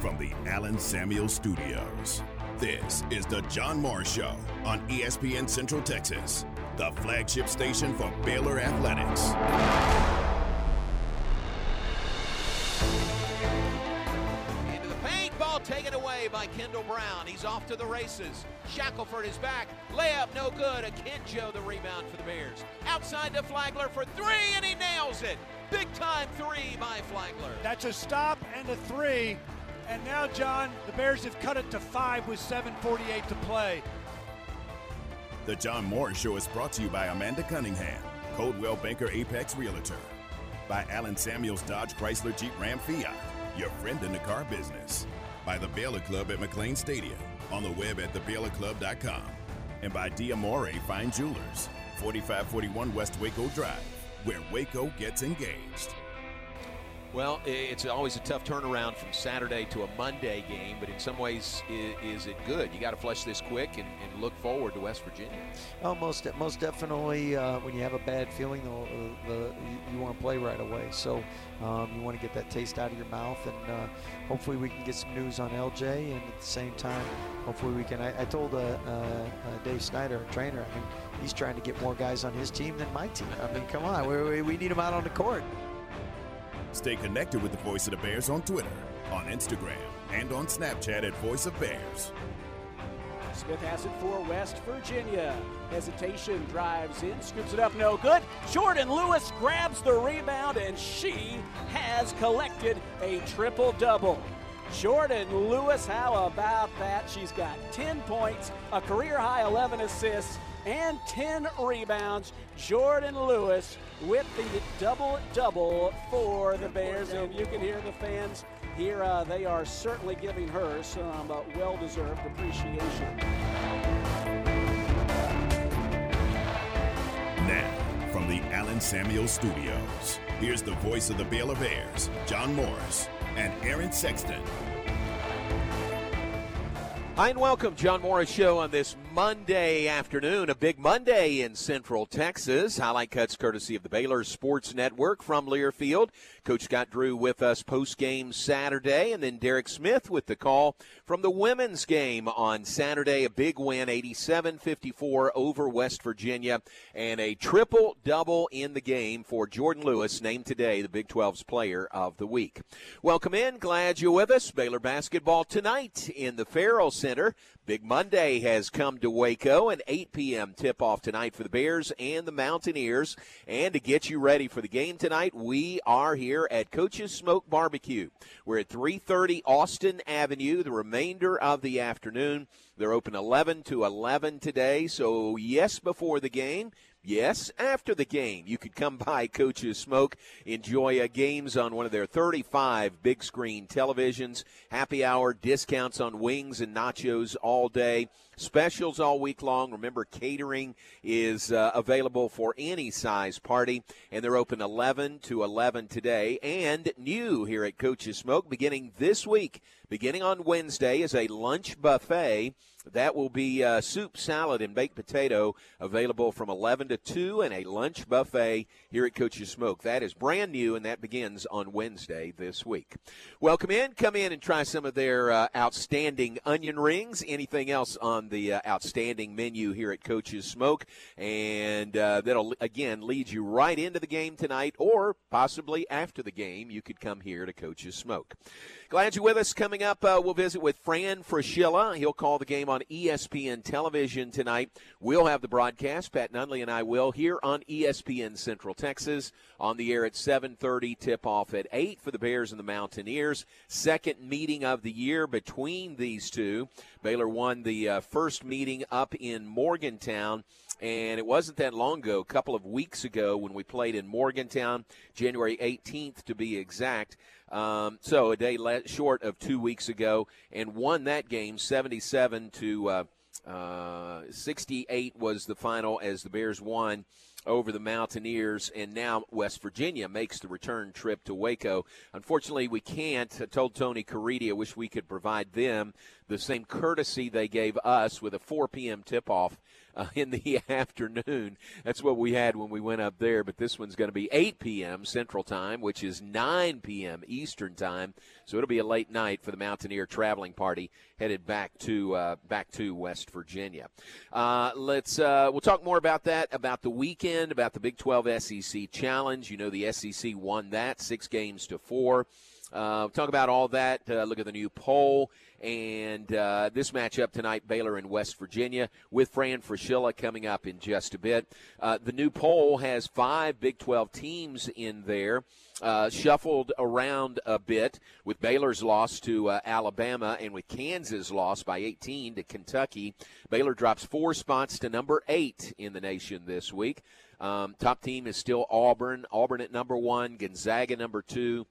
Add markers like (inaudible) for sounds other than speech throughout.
from the Allen Samuel Studios. This is the John Morris Show on ESPN Central Texas, the flagship station for Baylor Athletics. Into the paint, ball taken away by Kendall Brown. He's off to the races. Shackelford is back. Layup no good. Akinjo the rebound for the Bears. Outside to Flagler for three, and he nails it. Big time three by Flagler. That's a stop and a three. And now, John, the Bears have cut it to five with 7.48 to play. The John Morris Show is brought to you by Amanda Cunningham, Coldwell Banker Apex Realtor, by Allen Samuels Dodge Chrysler Jeep Ram Fiat, your friend in the car business, by the Baylor Club at McLane Stadium, on the web at thebaylorclub.com, and by Diamore Fine Jewelers, 4541 West Waco Drive, where Waco gets engaged. Well, it's always a tough turnaround from Saturday to a Monday game, but in some ways, is, it good? You got to flush this quick and, and, look forward to West Virginia. Oh, most most definitely. Uh, when you have a bad feeling, the, the, you, want to play right away. So um, you want to get that taste out of your mouth, and uh, hopefully we can get some news on LJ. And at the same time, hopefully we can. I, I told uh, uh Dave Snyder, our trainer, I mean, he's trying to get more guys on his team than my team. I mean, come on, we, we need them out on the court. Stay connected with the Voice of the Bears on Twitter, on Instagram, and on Snapchat at Voice of Bears. Smith has it for West Virginia. Hesitation drives in, scoops it up, no good. Jordan Lewis grabs the rebound, and she has collected a triple double. Jordan Lewis, how about that? She's got 10 points, a career high 11 assists, and 10 rebounds. Jordan Lewis with the double double for the Bears, and you can hear the fans here. Uh, they are certainly giving her some uh, well deserved appreciation. Now, from the Allen Samuel Studios, here's the voice of the Baylor Bears, John Morris and Aaron Sexton. Hi and welcome, John Morris Show on this Monday afternoon, a big Monday in Central Texas. Highlight cuts courtesy of the Baylor Sports Network from Learfield. Coach Scott Drew with us post game Saturday, and then Derek Smith with the call from the women's game on Saturday. A big win, 87 54 over West Virginia, and a triple double in the game for Jordan Lewis, named today the Big 12's player of the week. Welcome in. Glad you're with us. Baylor basketball tonight in the Ferrell Center. Big Monday has come to Waco, an 8 p.m. tip off tonight for the Bears and the Mountaineers. And to get you ready for the game tonight, we are here at Coach's Smoke Barbecue. We're at 330 Austin Avenue the remainder of the afternoon. They're open 11 to 11 today, so yes, before the game. Yes, after the game, you could come (laughs) by Coach's Smoke, enjoy uh, games on one of their 35 big screen televisions, happy hour, discounts on wings and nachos all day, specials all week long. Remember, catering is uh, available for any size party, and they're open 11 to 11 today. And new here at Coach's Smoke, beginning this week, beginning on Wednesday, is a lunch buffet that will be uh, soup, salad, and baked potato available from 11 to 2 and a lunch buffet here at Coach's Smoke. That is brand new, and that begins on Wednesday this week. Welcome in. Come in and try some of their uh, outstanding onion rings. Anything else on the uh, outstanding menu here at Coach's Smoke. And uh, that'll, again, lead you right into the game tonight or possibly after the game. You could come here to Coach's Smoke. Glad you're with us. Coming up, uh, we'll visit with Fran Fraschilla. He'll call the game on ESPN television tonight. We'll have the broadcast. Pat Nunley and I will here on ESPN Central Texas on the air at 7:30. Tip off at eight for the Bears and the Mountaineers. Second meeting of the year between these two. Baylor won the uh, first meeting up in Morgantown. And it wasn't that long ago, a couple of weeks ago, when we played in Morgantown, January 18th to be exact. Um, so a day short of two weeks ago, and won that game 77 to uh, uh, 68 was the final as the Bears won over the Mountaineers, and now West Virginia makes the return trip to Waco. Unfortunately, we can't. I told Tony Caridi I wish we could provide them the same courtesy they gave us with a 4 p.m. tip off uh, (laughs) in the (laughs) afternoon. That's what we had when we went up there, but this one's going to be 8 p.m. Central Time, which is 9 p.m. Eastern Time. So it'll be a late night for the Mountaineer traveling party headed back to uh, back to West Virginia. Uh, let's uh, we'll talk more about that about the weekend, about the Big 12 SEC Challenge. You know the SEC won that six games to four. Uh, talk about all that. Uh, look at the new poll and uh, this matchup tonight, Baylor and West Virginia, with Fran Fraschilla coming up in just a bit. Uh, the new poll has five Big 12 teams in there. Uh, shuffled around a bit with Baylor's loss to uh, Alabama and with Kansas loss by 18 to Kentucky. Baylor drops four spots to number eight in the nation this week. Um, top team is still Auburn. Auburn at number one, Gonzaga number two,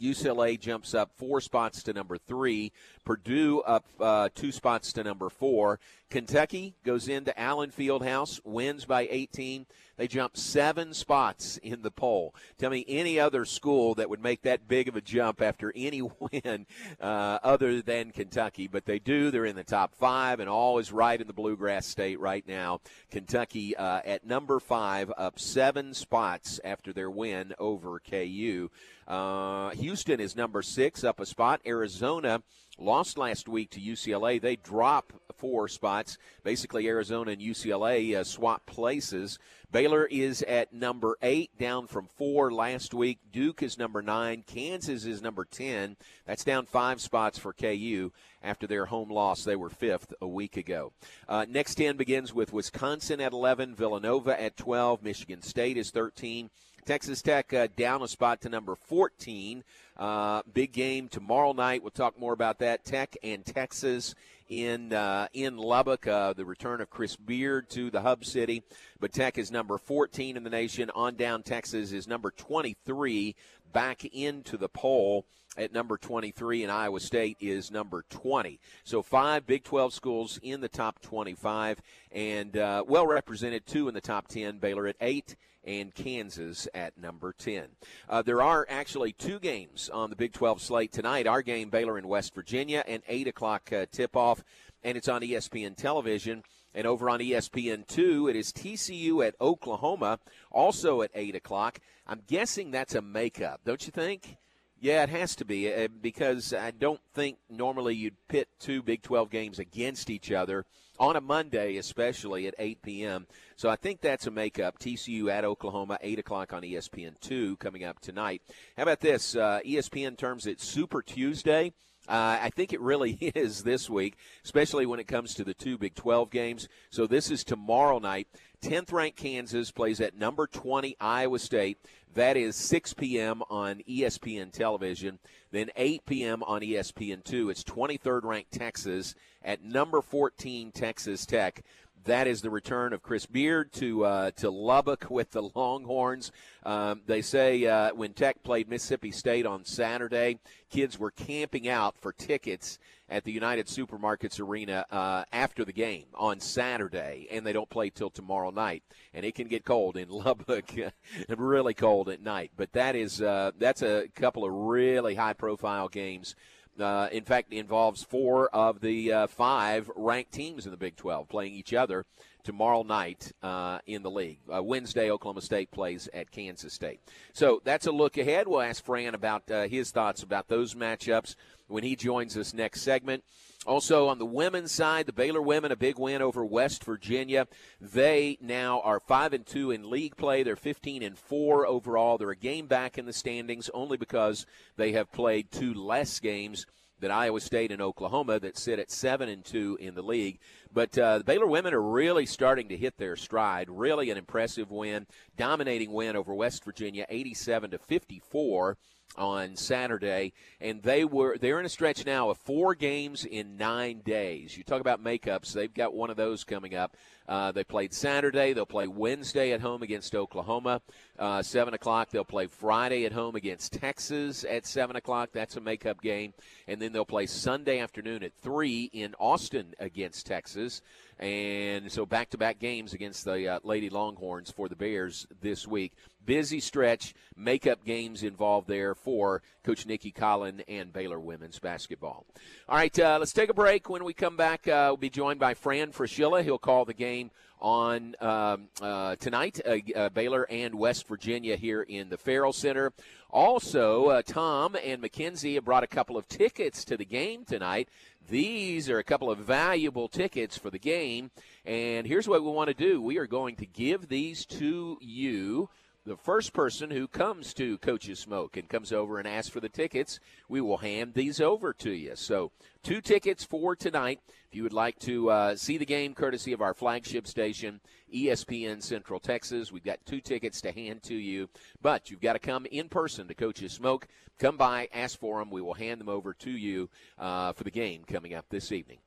UCLA jumps up four spots to number three. Purdue up uh, two spots to number four. Kentucky goes into Allen Fieldhouse, wins by 18. They jumped seven spots in the poll. Tell me any other school that would make that big of a jump after any (laughs) win uh, other than Kentucky, but they do. They're in the top five, and all is right in the Bluegrass State right now. Kentucky uh, at number five, up seven spots after their win over KU. Uh, Houston is number six, up a spot. Arizona lost last week to UCLA. They drop four spots. Basically, Arizona and UCLA uh, swap places. Baylor is at number eight, down from four last week. Duke is number nine. Kansas is number 10. That's down five spots for KU after their home loss. They were fifth a week ago. Uh, next 10 begins with Wisconsin at 11, Villanova at 12, Michigan State is 13. Texas Tech uh, down a spot to number 14. Uh, big game tomorrow night. We'll talk more about that. Tech and Texas in uh, in Lubbock. Uh, the return of Chris Beard to the hub city. But Tech is number 14 in the nation. On down Texas is number 23 back into the poll at number 23, and Iowa State is number 20. So five Big 12 schools in the top 25, and uh, well represented. Two in the top 10. Baylor at eight and Kansas at number 10. Uh, there are actually two games on the Big 12 slate tonight. Our game, Baylor in West Virginia, an 8 o'clock uh, tip off, and it's on ESPN television. And over on ESPN2, it is TCU at Oklahoma, also at 8 o'clock. I'm guessing that's a makeup, don't you think? Yeah, it has to be uh, because I don't think normally you'd pit two Big 12 games against each other on a Monday, especially at 8 p.m. So I think that's a makeup. TCU at Oklahoma, 8 o'clock on ESPN2 coming up tonight. How about this? Uh, ESPN terms it Super Tuesday. Uh, I think it really (laughs) is this week, especially when it comes to the two Big 12 games. So this is tomorrow night. 10th ranked Kansas plays at number 20 Iowa State. That is 6 p.m. on ESPN television. Then 8 p.m. on ESPN2. It's 23rd ranked Texas at number 14 Texas Tech that is the return of Chris Beard to uh, to Lubbock with the Longhorns. Um, they say uh, when Tech played Mississippi State on Saturday, kids were camping out for tickets at the United Supermarkets Arena uh, after the game on Saturday, and they don't play till tomorrow night. And it can get cold in (laughs) Lubbock, (laughs) really cold at night. But that is uh, that's a couple of really high profile games uh, in fact, involves four of the uh, five ranked teams in the Big 12 playing each other tomorrow night uh, in the league. Uh, Wednesday, Oklahoma State plays at Kansas State. So that's a look ahead. We'll ask Fran about uh, his thoughts about those matchups when he joins us next segment. Also on the women's side, the Baylor women a big win over West Virginia. They now are five and two in league play. They're 15 and four overall. They're a game back in the standings only because they have played two less games than Iowa State and Oklahoma that sit at seven and two in the league. But uh, the Baylor women are really starting to hit their stride. Really an impressive win, dominating win over West Virginia, 87 to 54 on Saturday, and they were they're in a stretch now of four games in nine days. You talk about makeups; they've got one of those coming up. Uh, they played Saturday. They'll play Wednesday at home against Oklahoma, uh, seven o'clock. They'll play Friday at home against Texas at seven o'clock. That's a makeup game, and then they'll play Sunday afternoon at three in Austin against Texas. And so back to back games against the uh, Lady Longhorns for the Bears this week. Busy stretch, makeup games involved there for Coach Nicki Collen and Baylor women's basketball. All right, uh, let's take a break. When we come back, uh, we'll be joined by Fran Fraschilla. He'll call the game on um, uh, tonight, uh, uh, Baylor and West Virginia here in the Ferrell Center. Also, uh, Tom and Mackenzie have brought a couple of tickets to the game tonight. These are a couple of valuable tickets for the game. And here's what we want to do we are going to give these to you the first person who comes to Coach's Smoke and comes over and asks for the tickets, we will hand these over to you. So, two tickets for tonight. If you would like to uh, see the game, courtesy of our flagship station, ESPN Central Texas, we've got two tickets to hand to you. But you've got to come in person to Coach's Smoke. Come by, ask for them. We will hand them over to you uh, for the game coming up this evening.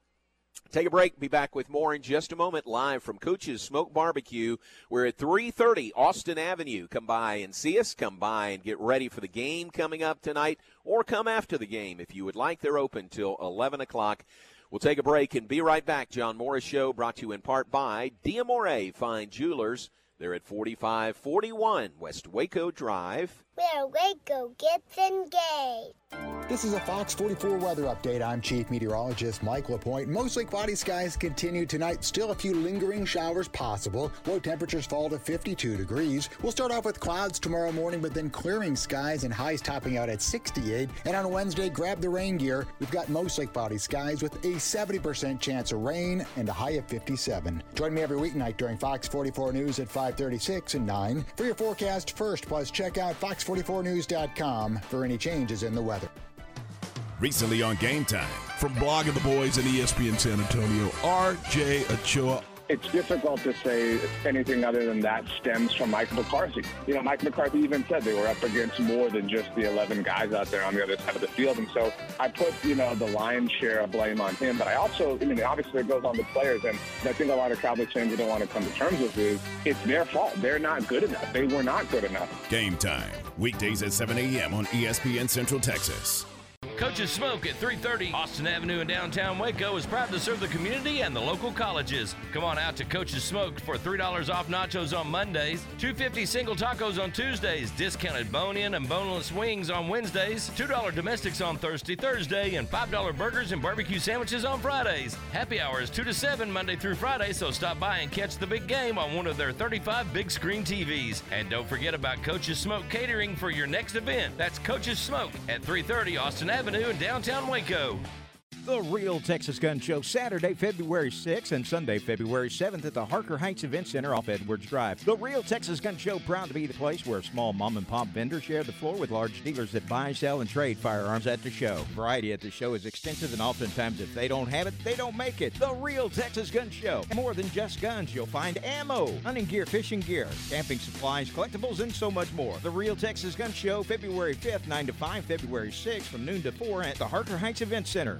Take a break. Be back with more in just a moment. Live from Coach's Smoke Barbecue. We're at 3:30 Austin Avenue. Come by and see us. Come by and get ready for the game coming up tonight, or come after the game if you would like. They're open till 11 o'clock. We'll take a break and be right back. John Morris Show brought to you in part by Diamore Fine Jewelers. They're at 4541 West Waco Drive. Where Waco gets engaged. This is a Fox 44 weather update. I'm Chief Meteorologist Mike LaPointe. Mostly cloudy skies continue tonight. Still a few lingering showers possible. Low temperatures fall to 52 degrees. We'll start off with clouds tomorrow morning, but then clearing skies and highs topping out at 68. And on Wednesday, grab the rain gear. We've got mostly cloudy skies with a 70% chance of rain and a high of 57. Join me every weeknight during Fox 44 News at 536 and 9 for your forecast first. Plus, check out fox44news.com for any changes in the weather. Recently on Game Time. From Blogging the Boys and ESPN San Antonio, R.J. Ochoa. It's difficult to say anything other than that stems from Mike McCarthy. You know, Mike McCarthy even said they were up against more than just the 11 guys out there on the other side of the field. And so I put, you know, the lion's share of blame on him. But I also, I mean, obviously it goes on the players. And I think a lot of Cowboys fans don't want to come to terms with is it's their fault. They're not good enough. They were not good enough. Game Time. Weekdays at 7 a.m. on ESPN Central Texas. Coach's Smoke at 330 Austin Avenue in downtown Waco is proud to serve the community and the local colleges. Come on out to Coach's Smoke for $3 off nachos on Mondays, 250 single tacos on Tuesdays, discounted bone-in and boneless wings on Wednesdays, $2 domestics on Thursday, Thursday, and $5 burgers and barbecue sandwiches on Fridays. Happy hour is 2 to 7 Monday through Friday, so stop by and catch the big game on one of their 35 big screen TVs. And don't forget about Coach's Smoke catering for your next event. That's Coach's Smoke at 330 Austin Avenue. Avenue in downtown Waco. The Real Texas Gun Show, Saturday, February 6th and Sunday, February 7th at the Harker Heights Event Center off Edwards Drive. The Real Texas Gun Show, proud to be the place where small mom and pop vendors share the floor with large dealers that buy, sell, and trade firearms at the show. Variety at the show is extensive, and oftentimes, if they don't have it, they don't make it. The Real Texas Gun Show. More than just guns, you'll find ammo, hunting gear, fishing gear, camping supplies, collectibles, and so much more. The Real Texas Gun Show, February 5th, 9 to 5, February 6th, from noon to 4 at the Harker Heights Event Center.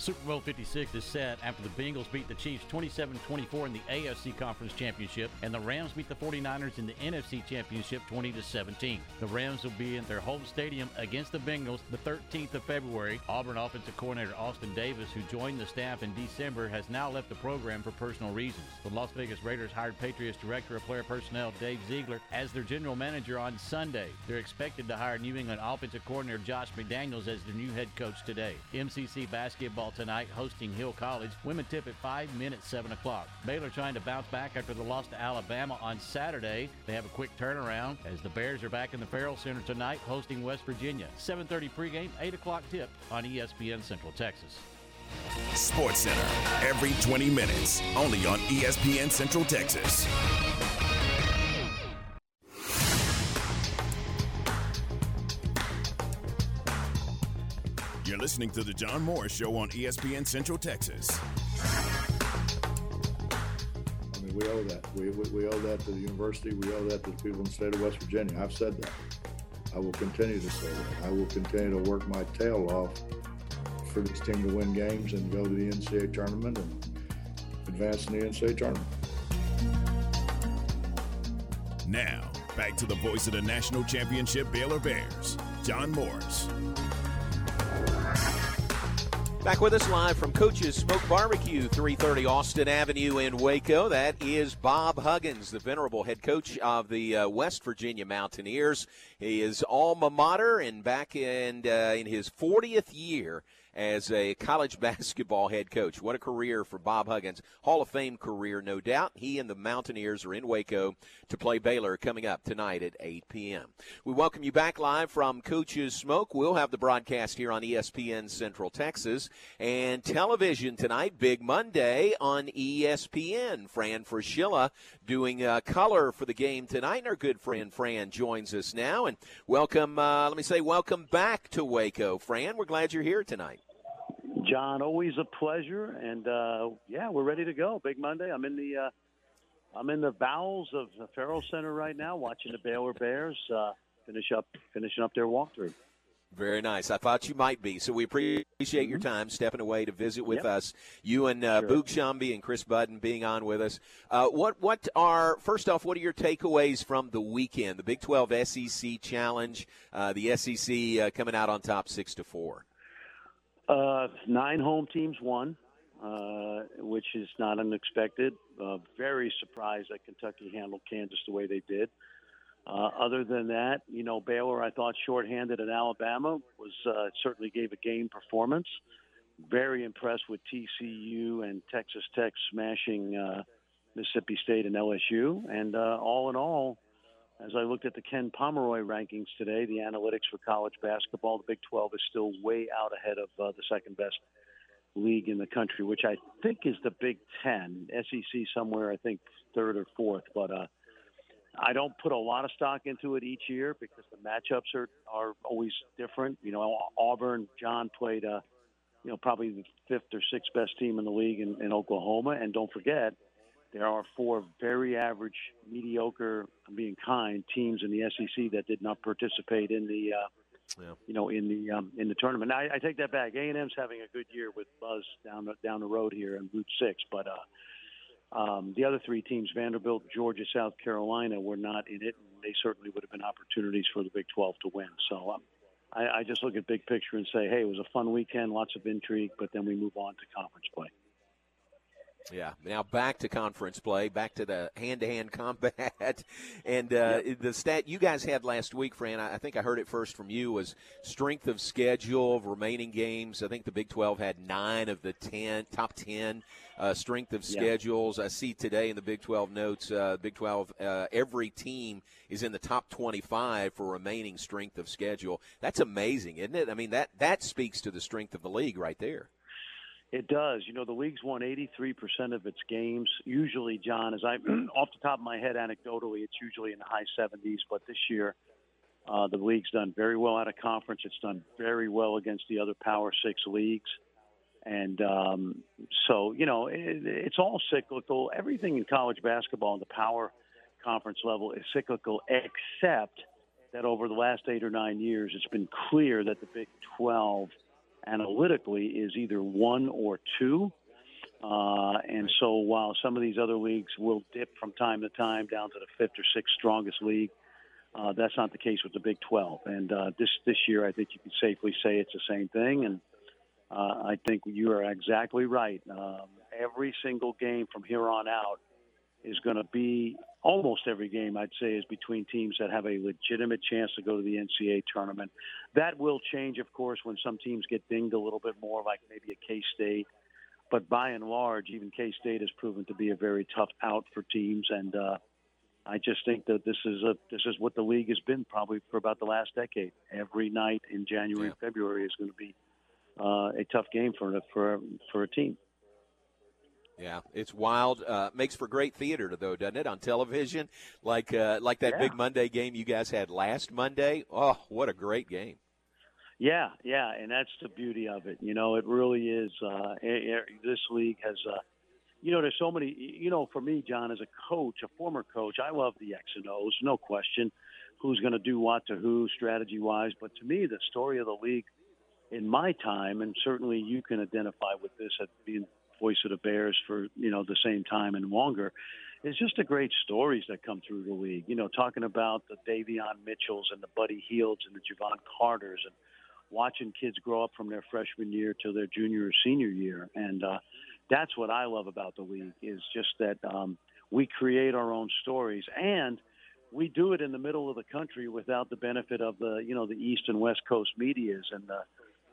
Super Bowl 56 is set after the Bengals beat the Chiefs 27-24 in the AFC Conference Championship, and the Rams beat the 49ers in the NFC Championship 20-17. The Rams will be in their home stadium against the Bengals the 13th of February. Auburn offensive coordinator Austin Davis, who joined the staff in December, has now left the program for personal reasons. The Las Vegas Raiders hired Patriots Director of Player Personnel Dave Ziegler as their general manager on Sunday. They're expected to hire New England offensive coordinator Josh McDaniels as their new head coach today. MCC basketball tonight hosting Hill College. Women tip at 5 minutes, 7 o'clock. Baylor trying to bounce back after the loss to Alabama on Saturday. They have a quick turnaround as the Bears are back in the Ferrell Center tonight hosting West Virginia. 7.30 pregame, 8 o'clock tip on ESPN Central Texas. Sports Center, every 20 minutes, only on ESPN Central Texas. You're listening to The John Morris Show on ESPN Central Texas. I mean, we owe that. We, we, we, owe that to the university. We owe that to the people in the state of West Virginia. I've said that. I will continue to say that. I will continue to work my tail off for this team to win games and go to the NCAA tournament and advance in the NCAA tournament. Now, back to the voice of the national championship Baylor Bears, John Morris. Back with us live from Coach's Smoke Barbecue, 330 Austin Avenue in Waco. That is Bob Huggins, the venerable head coach of the uh, West Virginia Mountaineers. He is alma mater and back in, uh, in his 40th year as a college (laughs) basketball head coach. What a career for Bob Huggins. Hall of Fame career, no doubt. He and the Mountaineers are in Waco to play Baylor coming up tonight at 8 p.m. We welcome you back live from Coach's Smoke. We'll have the broadcast here on ESPN Central Texas and television tonight, Big Monday on ESPN. Fran Fraschilla doing uh, color for the game tonight. And our good friend Fran joins us now. And welcome, uh, let me say, welcome back to Waco. Fran, we're glad you're here tonight. John, always a pleasure, and uh, yeah, we're ready to go. Big Monday. I'm in the uh, I'm in the bowels of the Ferrell Center right now, watching the Baylor Bears uh, finish up finishing up their walkthrough. Very nice. I thought you might be. So we appreciate mm-hmm. your time stepping away to visit with yep. us. You and uh, sure. Boog Sciambi and Chris Budden being on with us. Uh, what what are first off? What are your takeaways from the weekend? The Big Twelve SEC Challenge. Uh, the SEC uh, coming out on top six to four. Uh, nine home teams won, uh, which is not unexpected. Uh, very surprised that Kentucky handled Kansas the way they did. Uh, other than that, you know, Baylor, I thought shorthanded at Alabama was uh, certainly gave a game performance. Very impressed with TCU and Texas Tech smashing uh, Mississippi State and LSU. And uh, all in all, as I looked at the Ken Pomeroy rankings today, the analytics for college basketball, the Big 12 is still way out ahead of uh, the second best league in the country, which I think is the Big 10. SEC somewhere, I think third or fourth. But uh, I don't put a lot of stock into it each year because the matchups are, are always different. You know, Auburn, John played, uh, you know, probably the fifth or sixth best team in the league in, in Oklahoma. And don't forget – there are four very average, mediocre, I'm being kind, teams in the SEC that did not participate in the, uh, yeah. you know, in the um, in the tournament. Now, I, I take that back. A and M's having a good year with Buzz down the, down the road here in Route Six, but uh, um, the other three teams, Vanderbilt, Georgia, South Carolina, were not in it, and they certainly would have been opportunities for the Big 12 to win. So. Um, I, I just look at big picture and say, hey, it was a fun weekend, lots of intrigue, but then we move on to conference play. Yeah. Now back to conference play, back to the hand-to-hand (laughs) combat, and uh, the stat you guys had last week, Fran. I think I heard it first from you was strength of schedule of remaining games. I think the Big 12 had nine of the ten top ten uh, strength of schedules. I see today in the Big 12 notes, uh, Big 12, uh, every team is in the top 25 for remaining strength of schedule. That's amazing, isn't it? I mean that that speaks to the strength of the league right there. It does. You know, the league's won 83% of its games. Usually, John, as I (clears throat) off the top of my head, anecdotally, it's usually in the high 70s. But this year, uh, the league's done very well out of conference. It's done very well against the other Power Six leagues. And um, so, you know, it, it's all cyclical. Everything in college basketball in the power conference level is cyclical, except that over the last eight or nine years, it's been clear that the Big 12 – analytically is either one or two. Uh, and so while some of these other leagues will dip from time to time down to the fifth or sixth strongest league, uh, that's not the case with the Big 12. And uh, this this year, I think you can safely say it's the same thing. And uh, I think you are exactly right. Um, every single game from here on out is going to be almost every game, I'd say, is between teams that have a legitimate chance to go to the NCAA tournament. That will change, of course, when some teams get dinged a little bit more, like maybe a K State. But by and large, even K State has proven to be a very tough out for teams, and uh, I just think that this is a this is what the league has been probably for about the last decade. Every night in January and February is going to be uh, a tough game for for for a team. Yeah, it's wild. Uh, makes for great theater, though, doesn't it? On television, like uh, like that Yeah. big Monday game you guys had last Monday. Oh, what a great game! Yeah, yeah, and that's the beauty of it. You know, it really is. Uh, eh, eh, this league has, uh, you know, there's so many. You know, for me, John, as a coach, a former coach, I love the X and O's, no question. Who's going to do what to who, strategy wise. But to me, the story of the league in my time, and certainly you can identify with this at being voice of the Bears for you know the same time and longer. It's just the great stories that come through the league. You know, talking about the Davion Mitchells and the Buddy Hields and the Javon Carters and watching kids grow up from their freshman year to their junior or senior year. And uh, that's what I love about the league is just that um, we create our own stories and we do it in the middle of the country without the benefit of the you know the East and West Coast medias and the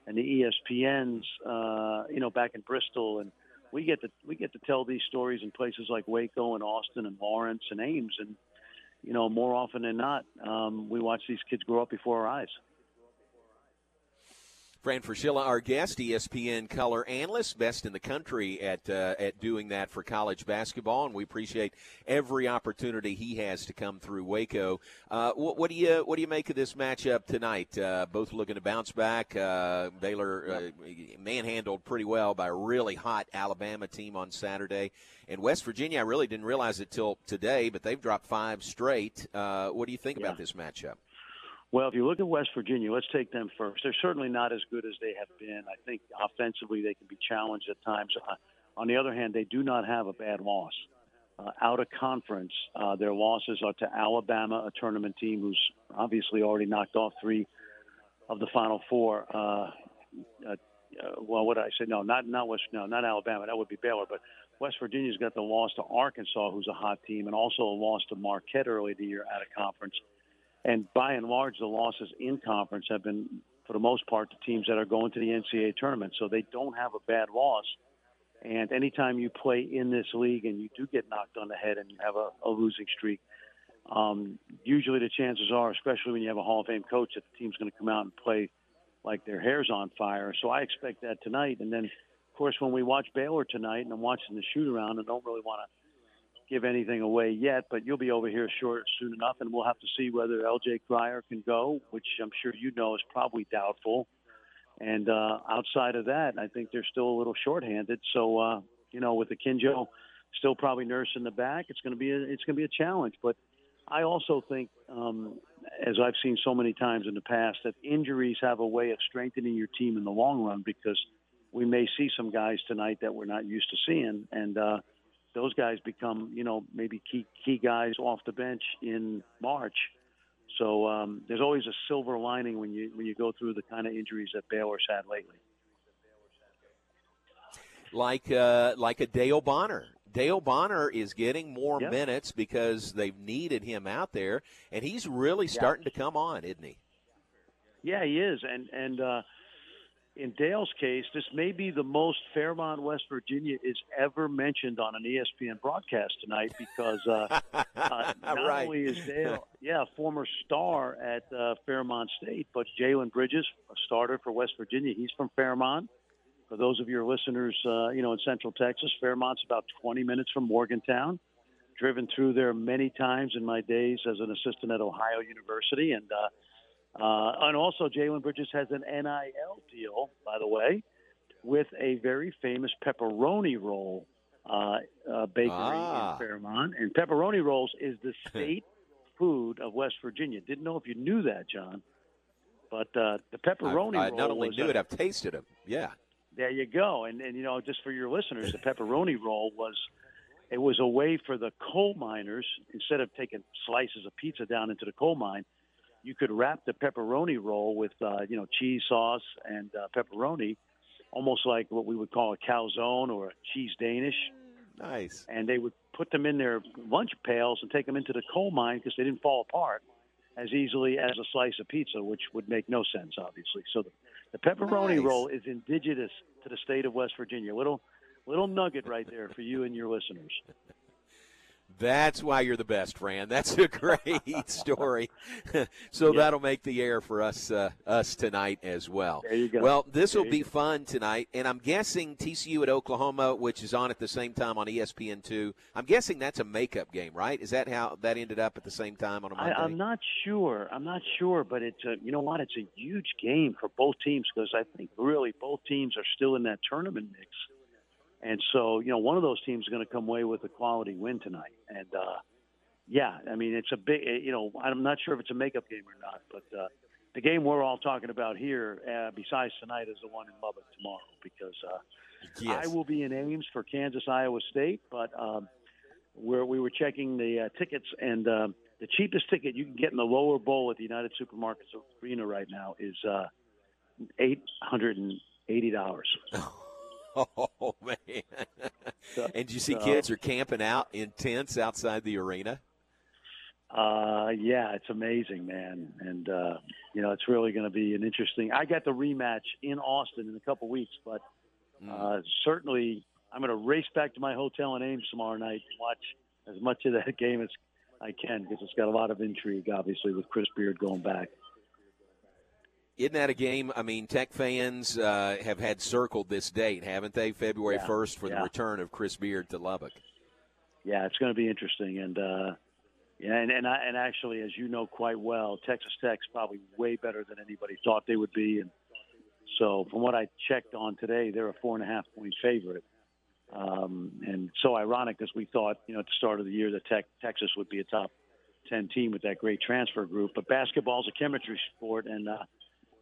and the ESPNs uh, you know back in Bristol and we get to we get to tell these stories in places like Waco and Austin and Lawrence and Ames and you know more often than not um, we watch these kids grow up before our eyes. Fran Fraschilla, our guest, ESPN color analyst, best in the country at uh, at doing that for college basketball, and we appreciate every opportunity he has to come through Waco. Uh, what, what do you what do you make of this matchup tonight? Uh, both looking to bounce back. Uh, Baylor uh, manhandled pretty well by a really hot Alabama team on Saturday, and West Virginia. I really didn't realize it till today, but they've dropped five straight. Uh, what do you think about this matchup? Well, if you look at West Virginia, let's take them first. They're certainly not as good as they have been. I think offensively they can be challenged at times. Uh, on the other hand, they do not have a bad loss. Uh, out of conference, uh, their losses are to Alabama, a tournament team who's obviously already knocked off three of the Final Four. Uh, uh, uh, well, what did I say? No, not not West. No, not Alabama. That would be Baylor. But West Virginia's got the loss to Arkansas, who's a hot team, and also a loss to Marquette early in the year out of conference. And by and large, the losses in conference have been, for the most part, the teams that are going to the NCAA tournament. So they don't have a bad loss. And anytime you play in this league and you do get knocked on the head and you have a, a losing streak, um, usually the chances are, especially when you have a Hall of Fame coach, that the team's going to come out and play like their hair's on fire. So I expect that tonight. And then, of course, when we watch Baylor tonight, and I'm watching the shoot around, and don't really want to give anything away yet, but you'll be over here short soon enough, and we'll have to see whether L.J. Cryer can go, which I'm sure you know is probably doubtful. And uh, outside of that, I think they're still a little shorthanded. So, uh, you know, with Akinjo still probably nursing the back, it's going to be a, it's going to be a challenge. But I also think, um, as I've seen so many times in the past, that injuries have a way of strengthening your team in the long run because we may see some guys tonight that we're not used to seeing, and uh, those guys become, you know, maybe key key guys off the bench in March. So um, there's always a silver lining when you when you go through the kind of injuries that Baylor's had lately. like uh, like a Dale Bonner. Dale Bonner is getting more Yeah. minutes because they've needed him out there, and he's really starting to come on, isn't he? Yeah, he is, and and uh, in Dale's case, this may be the most Fairmont, West Virginia, is ever mentioned on an ESPN broadcast tonight because uh, (laughs) uh, not Right. only is Dale, (laughs) yeah, a former star at uh, Fairmont State, but Jalen Bridges, a starter for West Virginia, he's from Fairmont. For those of your listeners, uh, you know, in Central Texas, Fairmont's about 20 minutes from Morgantown. Driven through there many times in my days as an assistant at Ohio University, and uh, and also Jalen Bridges has an NIL deal, by the way, with a very famous pepperoni roll uh, uh, bakery Ah. in Fairmont, and pepperoni rolls is the (laughs) state food of West Virginia. Didn't know if you knew that, John. But uh, the pepperoni I, I roll not only knew a- it, I've tasted them. Yeah. there you go. And and you know, just for your listeners, the (laughs) pepperoni roll was it was a way for the coal miners instead of taking slices of pizza down into the coal mine, you could wrap the pepperoni roll with uh, you know cheese sauce and uh, pepperoni, almost like what we would call a calzone or a cheese Danish. Nice. And they would put them in their lunch pails and take them into the coal mine because they didn't fall apart as easily as a slice of pizza, which would make no sense, obviously. So the, the pepperoni Nice. roll is indigenous to the state of West Virginia. Little little nugget right there for you and your listeners. That's why you're the best, Fran. That's a great (laughs) story. (laughs) so Yeah. that'll make the air for us uh, us tonight as well. There you go. Well, this will be you fun tonight, and I'm guessing TCU at Oklahoma, which is on at the same time on ESPN two. I'm guessing that's a makeup game, right? Is that how that ended up at the same time on a I, Monday? I'm not sure. I'm not sure, but it's a, you know what? It's a huge game for both teams because I think really both teams are still in that tournament mix, and so you know one of those teams is going to come away with a quality win tonight. And uh, yeah, I mean it's a big. You know, I'm not sure if it's a makeup game or not, but uh, the game we're all talking about here, uh, besides tonight, is the one in Lubbock tomorrow because uh, Yes. I will be in Ames for Kansas Iowa State, but. Um, where we were checking the uh, tickets, and um, the cheapest ticket you can get in the lower bowl at the United Supermarkets Arena right now is uh, eight hundred and eighty dollars. Oh (laughs) man! and you see so- kids are camping out in tents outside the arena. Uh, yeah, it's amazing, man, and uh, you know it's really going to be an interesting. I got the rematch in Austin in a couple weeks, but uh, certainly I'm going to race back to my hotel in Ames tomorrow night and watch as much of that (laughs) game as I can because it's got a lot of intrigue, obviously, with Chris Beard going back. Isn't that a game? I mean, Tech fans uh, have had circled this date, haven't they? February Yeah, 1st for the return of Chris Beard to Lubbock. yeah, it's going to be interesting. And uh, yeah, and and, I, and actually, as you know quite well, Texas Tech's probably way better than anybody thought they would be. And so, from what I checked on today, they're a four and a half point favorite. Um, and so ironic because we thought, you know, at the start of the year that Tech, Texas would be a top ten team with that great transfer group. But basketball's a chemistry sport, and uh,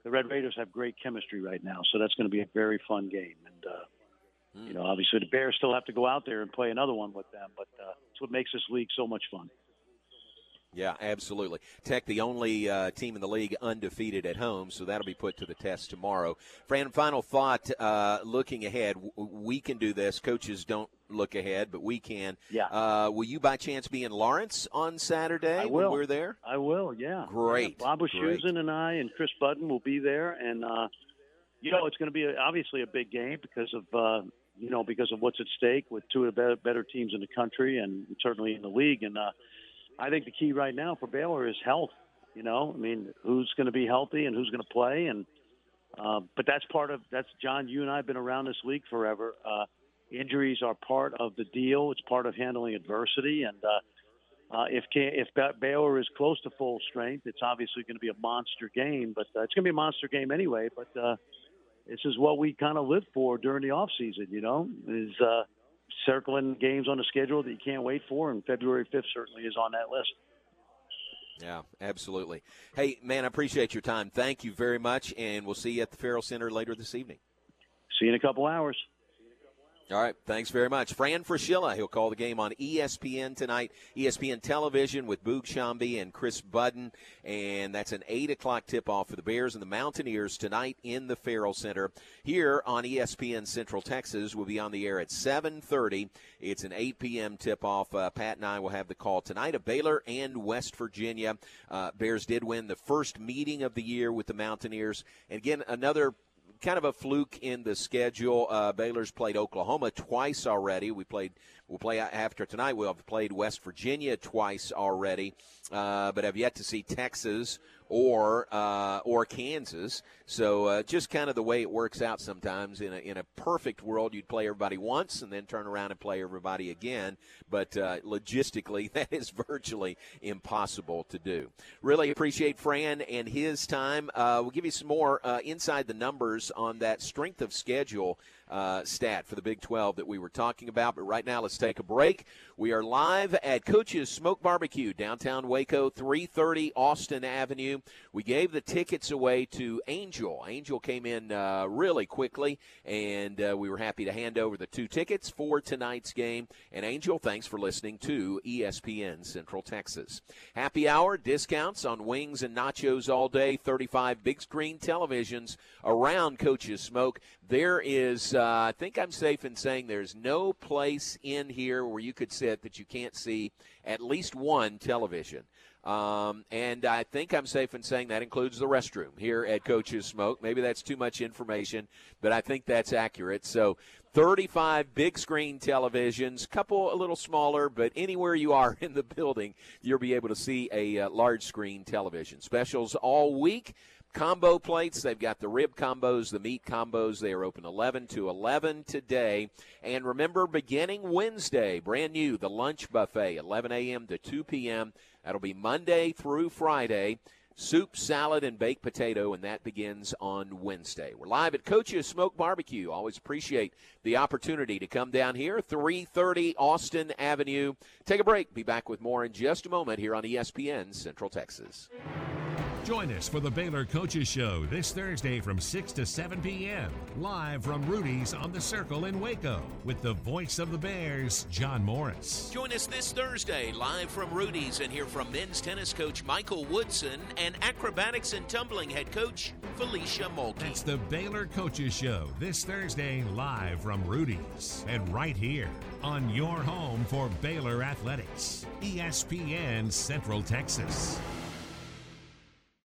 the Red Raiders have great chemistry right now. So that's going to be a very fun game. And uh, you know, obviously the Bears still have to go out there and play another one with them, but uh, it's what makes this league so much fun. Yeah, absolutely. Tech, the only uh, team in the league undefeated at home, so that'll be put to the test tomorrow. Fran, final thought uh, looking ahead. W- We can do this. Coaches don't look ahead, but we can. Yeah. Uh, will you by chance be in Lawrence on Saturday I when will. we're there? I will, yeah. Great, Yeah, Bob great. And I and Chris Budden will be there, and uh, you know it's going to be a, obviously a big game because of uh, you know because of what's at stake with two of the better, better teams in the country and certainly in the league. And uh, I think the key right now for Baylor is health. You know, I mean, who's going to be healthy and who's going to play, and uh, but that's part of that's John. You and I have been around this league forever. Uh, injuries are part of the deal. It's part of handling adversity, and uh, uh, if if Baylor is close to full strength, it's obviously going to be a monster game. But uh, it's going to be a monster game anyway. But uh, this is what we kind of live for during the off season. You know, is uh, circling games on the schedule that you can't wait for, and February fifth certainly is on that list. Yeah, absolutely. Hey, man, I appreciate your time. Thank you very much, and we'll see you at the Ferrell Center later this evening. See you in a couple hours. All right, thanks very much. Fran Fraschilla, he'll call the game on ESPN tonight, ESPN television with Boog Sciambi and Chris Budden, and that's an 8 o'clock tip-off for the Bears and the Mountaineers tonight in the Ferrell Center. Here on ESPN Central Texas, we'll be on the air at 7.30. It's an 8 p.m. tip-off. Uh, Pat and I will have the call tonight of Baylor and West Virginia. Uh, Bears did win the first meeting of the year with the Mountaineers. And again, another kind of a fluke in the schedule. Uh, Baylor's played Oklahoma twice already. We played. We'll play after tonight. We'll have played West Virginia twice already, uh, but have yet to see Texas or uh, or Kansas. So uh, just kind of the way it works out sometimes. In a in a perfect world, you'd play everybody once and then turn around and play everybody again. But uh, logistically, (laughs) that is virtually impossible to do. Really appreciate Fran and his time. Uh, we'll give you some more uh, inside the numbers on that strength of schedule uh, stat for the Big 12 that we were talking about. But right now, let's take a break. We are live at Coach's Smoke Barbecue, downtown Waco, 330 Austin Avenue. We gave the tickets away to Angel. Angel came in uh, really quickly, and uh, we were happy to hand over the two tickets for tonight's game. And Angel, thanks for listening to ESPN Central Texas. Happy hour discounts on wings and nachos all day, 35 big screen televisions around Coach's Smoke. There is uh, I think I'm safe in saying there's no place in here where you could sit that you can't see at least one television. Um, and I think I'm safe in saying that includes the restroom here at Coach's Smoke. Maybe that's too much information, but I think that's accurate. So 35 big screen televisions, couple a little smaller, but anywhere you are (laughs) in the building, you'll be able to see a uh, large screen television. Specials all week. Combo plates, they've got the rib combos, the meat combos. They are open 11 to 11 today. And remember, beginning Wednesday, brand new, the lunch buffet, 11 a.m. to 2 p.m. That'll be Monday through Friday. Soup, salad, and baked potato, and that begins on Wednesday. We're live at Coach's Smoke Barbecue. Always appreciate the opportunity to come down here, 330 Austin Avenue. Take a break. Be back with more in just a moment here on ESPN Central Texas. Join us for the Baylor Coaches Show this Thursday from 6 to 7 p.m. Live from Rudy's on the Circle in Waco with the voice of the Bears, John Morris. Join us this Thursday live from Rudy's and hear from men's tennis coach Michael Woodson and acrobatics and tumbling head coach Felicia Mulkey. That's the Baylor Coaches Show this Thursday live from Rudy's and right here on your home for Baylor Athletics, ESPN Central Texas.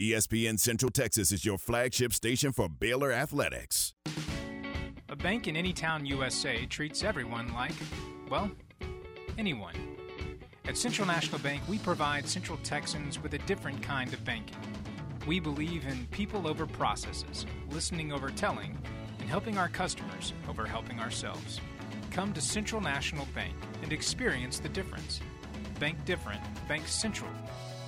ESPN Central Texas is your flagship station for Baylor Athletics. A bank in any town USA treats everyone like, well, anyone. At Central National Bank, we provide Central Texans with a different kind of banking. We believe in people over processes, listening over telling, and helping our customers over helping ourselves. Come to Central National Bank and experience the difference. Bank different, Bank Central.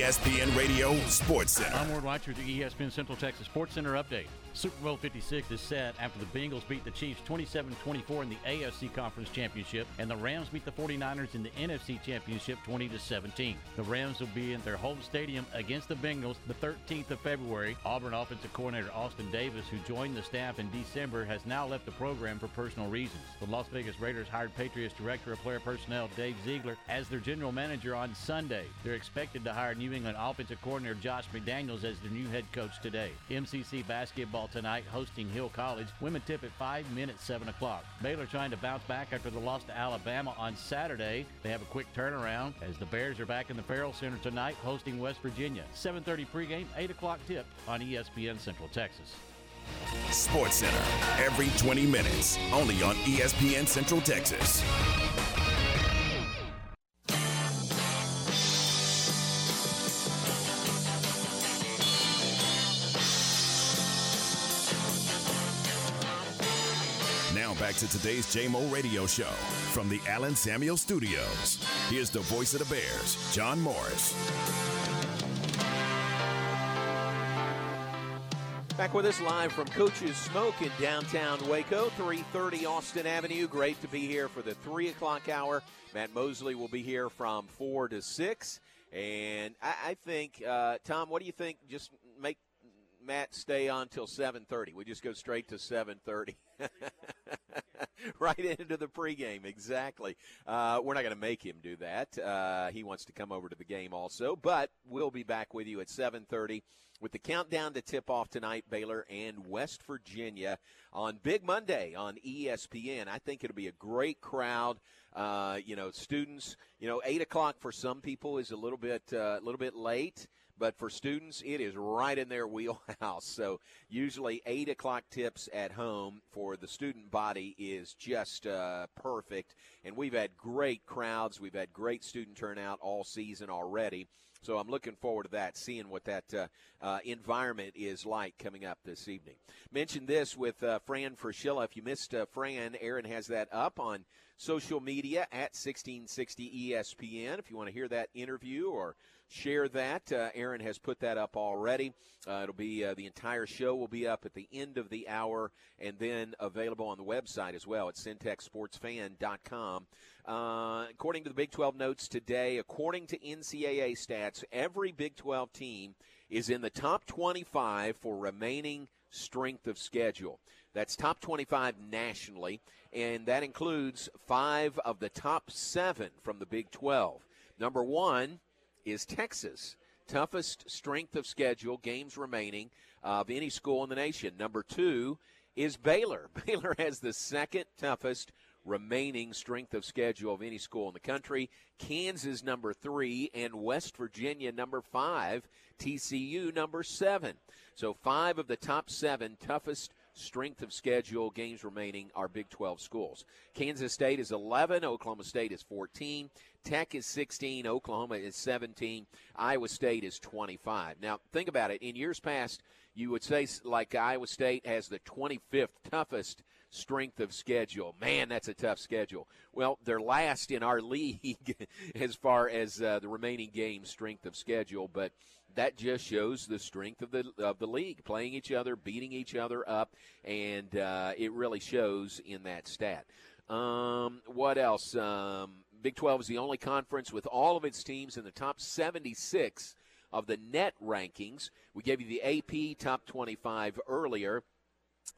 ESPN Radio Sports Center. I'm Ward White with the ESPN Central Texas Sports Center update. Super Bowl 56 is set after the Bengals beat the Chiefs 27-24 in the AFC Conference Championship, and the Rams beat the 49ers in the NFC Championship 20-17. The Rams will be in their home stadium against the Bengals the 13th of February. Auburn offensive coordinator Austin Davis, who joined the staff in December, has now left the program for personal reasons. The Las Vegas Raiders hired Patriots director of player personnel Dave Ziegler as their general manager on Sunday. They're expected to hire New England offensive coordinator Josh McDaniels as their new head coach today. MCC basketball tonight hosting Hill College. Women tip at 5 minutes 7 o'clock. Baylor trying to bounce back after the loss to Alabama on Saturday. They have a quick turnaround as the Bears are back in the Ferrell Center tonight hosting West Virginia. 7.30 pregame, 8 o'clock tip on ESPN Central Texas. Sports Center, every 20 minutes, only on ESPN Central Texas. Back to today's JMO Radio Show from the Allen Samuel Studios. Here's the voice of the Bears, John Morris. Back with us live from Coach's Smoke in downtown Waco, 330 Austin Avenue. Great to be here for the 3 o'clock hour. Matt Mosley will be here from 4 to 6. And I, I think, uh, Tom, what do you think? Just make Matt stay on till 7:30. We just go straight to 7:30. (laughs) (laughs) right into the pregame, exactly. Uh, we're not going to make him do that. Uh, he wants to come over to the game also, but we'll be back with you at 7:30 with the countdown to tip off tonight. Baylor and West Virginia on Big Monday on ESPN. I think it'll be a great crowd. Uh, you know, students. You know, eight o'clock for some people is a little bit uh, a little bit late. But for students, it is right in their (laughs) wheelhouse. So usually eight o'clock tips at home for the student body is just uh, perfect. And we've had great crowds. We've had great student turnout all season already. So I'm looking forward to that, seeing what that uh, uh, environment is like coming up this evening. Mentioned this with uh, Fran Fraschilla. If you missed uh, Fran, Aaron has that up on social media at 1660 ESPN. If you want to hear that interview or share that. Uh, Aaron has put that up already. Uh, it'll be uh, the entire show will be up at the end of the hour and then available on the website as well at syntechsportsfan.com. Uh, according to the Big 12 notes today, according to NCAA stats, every Big 12 team is in the top 25 for remaining strength of schedule. That's top 25 nationally, and that includes five of the top seven from the Big 12. Number one is Texas. Toughest strength of schedule, games remaining uh, of any school in the nation. Number two is Baylor. (laughs) Baylor has the second toughest remaining strength of schedule of any school in the country. Kansas number three and West Virginia number five. TCU number seven. So five of the top seven toughest strength of schedule games remaining are Big 12 schools. Kansas State is 11, Oklahoma State is 14, Tech is 16, Oklahoma is 17, Iowa State is 25. Now, think about it. In years past, you would say like Iowa State has the 25th toughest strength of schedule. Man, that's a tough schedule. Well, they're last in our (laughs) league as far as uh, the remaining game strength of schedule, but that just shows the strength of the of the league, playing each other, beating each other up, and uh, it really shows in that stat. Um, what else? Um, Big 12 is the only conference with all of its teams in the top 76 of the net rankings. We gave you the AP top 25 earlier.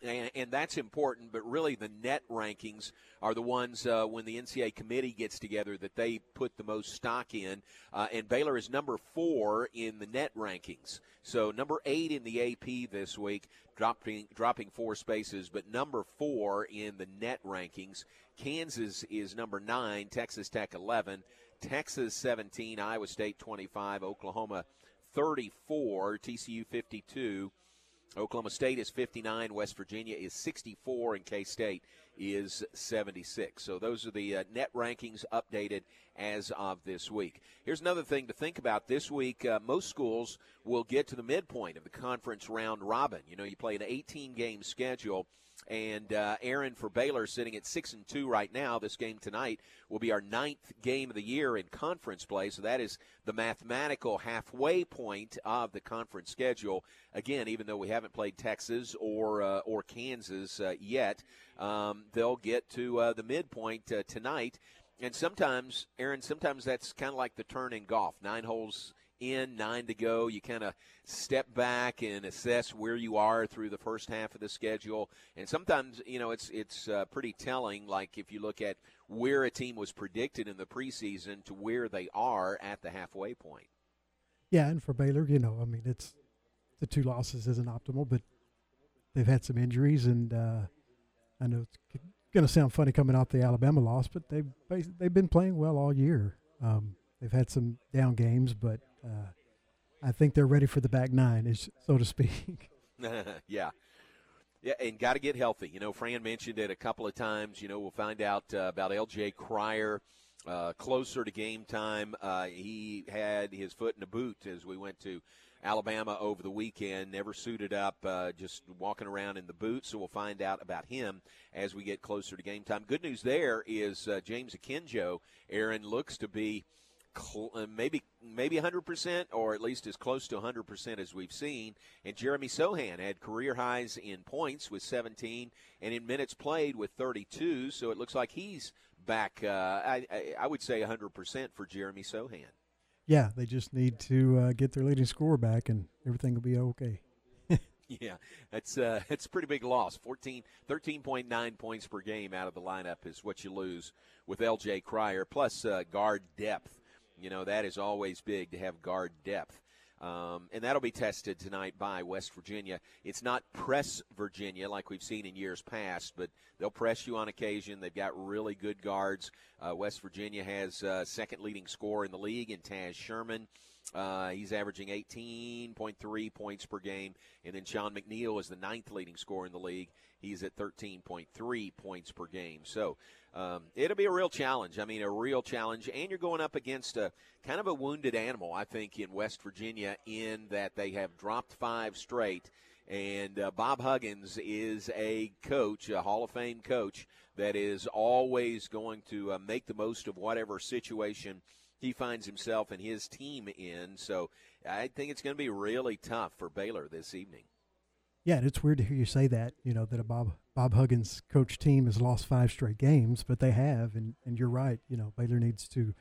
And, and, that's important, but really the net rankings are the ones uh, when the NCAA committee gets together that they put the most stock in. Uh, and Baylor is number four in the net rankings. So number eight in the AP this week, dropping dropping four spaces, but number four in the net rankings. Kansas is number nine, Texas Tech 11, Texas 17, Iowa State 25, Oklahoma 34, TCU 52. Oklahoma State is 59, West Virginia is 64, and K State is 76. So those are the uh, net rankings updated as of this week. Here's another thing to think about this week. Uh, most schools will get to the midpoint of the conference round robin. You know, you play an 18 game schedule and uh, Aaron for Baylor sitting at six and two right now. This game tonight will be our ninth game of the year in conference play. So that is the mathematical halfway point of the conference schedule. Again, even though we haven't played Texas or uh, or Kansas uh, yet, um, they'll get to uh, the midpoint uh, tonight. And sometimes, Aaron, sometimes that's kind of like the turn in golf. Nine holes in, nine to go. You kind of step back and assess where you are through the first half of the schedule. And sometimes, you know, it's it's uh, pretty telling. Like if you look at where a team was predicted in the preseason to where they are at the halfway point. Yeah, and for Baylor, you know, I mean, it's the two losses isn't optimal, but they've had some injuries, and uh, I know it's going to sound funny coming off the Alabama loss, but they've they've been playing well all year. Um, they've had some down games, but uh, I think they're ready for the back nine, is so to speak. (laughs) yeah. Yeah, and got to get healthy. You know, Fran mentioned it a couple of times. You know, we'll find out uh, about L.J. Cryer uh, closer to game time. Uh, he had his foot in a boot as we went to Alabama over the weekend. Never suited up, uh, just walking around in the boot. So we'll find out about him as we get closer to game time. Good news there is uh, James Akinjo. Aaron looks to be cl- uh, maybe maybe 100% or at least as close to 100% as we've seen. And Jeremy Sochan had career highs in points with 17 and in minutes played with 32. So it looks like he's back. Uh, I, I, would say 100% for Jeremy Sochan. Yeah, they just need to uh, get their leading score back, and everything will be okay. (laughs) Yeah, that's uh, (laughs) that's a pretty big loss. 14, 13.9 points per game out of the lineup is what you lose with L.J. Cryer, plus uh, guard depth. You know that is always big to have guard depth. Um, and that'll be tested tonight by West Virginia. It's not press Virginia like we've seen in years past, but they'll press you on occasion. They've got really good guards. Uh, West Virginia has uh, second leading scorer in the league in Taz Sherman. Uh, he's averaging 18.3 points per game. And then Sean McNeil is the ninth leading scorer in the league. He's at 13.3 points per game. So um, it'll be a real challenge. I mean, a real challenge. And you're going up against a kind of a wounded animal, I think, in West Virginia, in that they have dropped five straight. And uh, Bob Huggins is a coach, a Hall of Fame coach, that is always going to uh, make the most of whatever situation he finds himself and his team in. So I think it's going to be really tough for Baylor this evening. Yeah, and it's weird to hear you say that. You know that a Bob Bob Huggins coach team has lost five straight games, but they have, and and you're right. You know Baylor needs to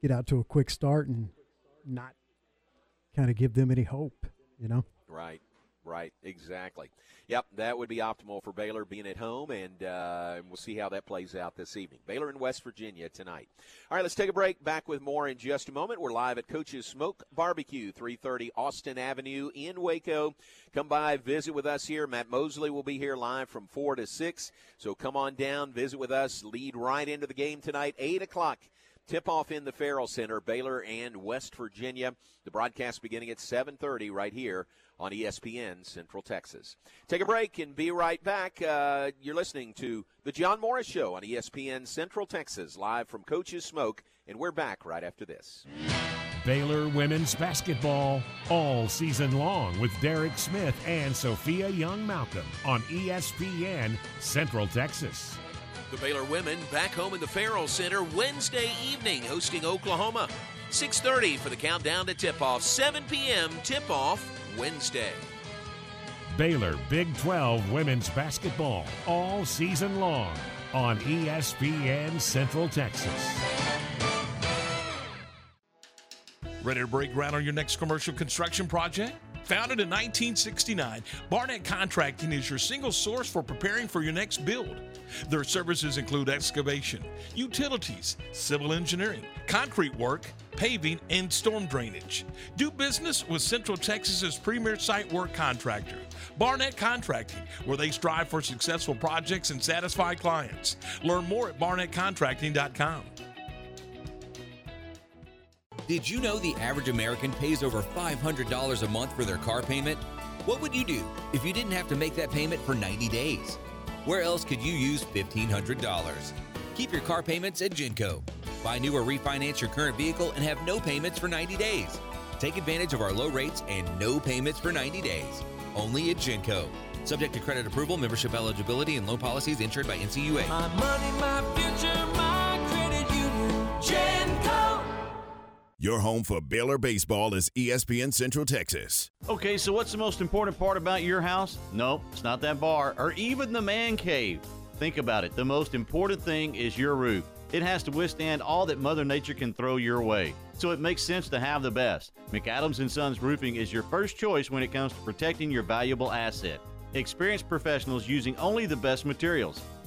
get out to a quick start and not kind of give them any hope. You know. Right. Right, exactly. Yep, that would be optimal for Baylor being at home, and uh, we'll see how that plays out this evening. Baylor in West Virginia tonight. All right, let's take a break. Back with more in just a moment. We're live at Coach's Smoke Barbecue, 330 Austin Avenue in Waco. Come by, visit with us here. Matt Mosley will be here live from 4 to 6. So come on down, visit with us, lead right into the game tonight, 8 o'clock. Tip off in the Ferrell Center, Baylor and West Virginia. The broadcast beginning at 7:30 right here on ESPN Central Texas. Take a break and be right back. Uh, you're listening to the John Morris Show on ESPN Central Texas, live from Coach's Smoke, and we're back right after this. Baylor women's basketball all season long with Derek Smith and Sophia Young Malcolm on ESPN Central Texas. The Baylor women back home in the Ferrell Center Wednesday evening hosting Oklahoma. 6:30 for the countdown to tip-off. 7 p.m. tip-off Wednesday. Baylor Big 12 women's basketball all season long on ESPN Central Texas. Ready to break ground on your next commercial construction project? Founded in 1969, Barnett Contracting is your single source for preparing for your next build. Their services include excavation, utilities, civil engineering, concrete work, paving, and storm drainage. Do business with Central Texas's premier site work contractor, Barnett Contracting, where they strive for successful projects and satisfied clients. Learn more at barnettcontracting.com. Did you know the average American pays over $500 a month for their car payment? What would you do if you didn't have to make that payment for 90 days? Where else could you use $1,500? Keep your car payments at Genco. Buy new or refinance your current vehicle and have no payments for 90 days. Take advantage of our low rates and no payments for 90 days. Only at Genco. Subject to credit approval, membership eligibility, and loan policies insured by NCUA. My money, my future, my credit union. Genco. Your home for Baylor baseball is ESPN Central Texas. Okay, so what's the most important part about your house? Nope, it's not that bar or even the man cave. Think about it. The most important thing is your roof. It has to withstand all that Mother Nature can throw your way. So it makes sense to have the best. McAdams and Sons Roofing is your first choice when it comes to protecting your valuable asset. Experienced professionals using only the best materials.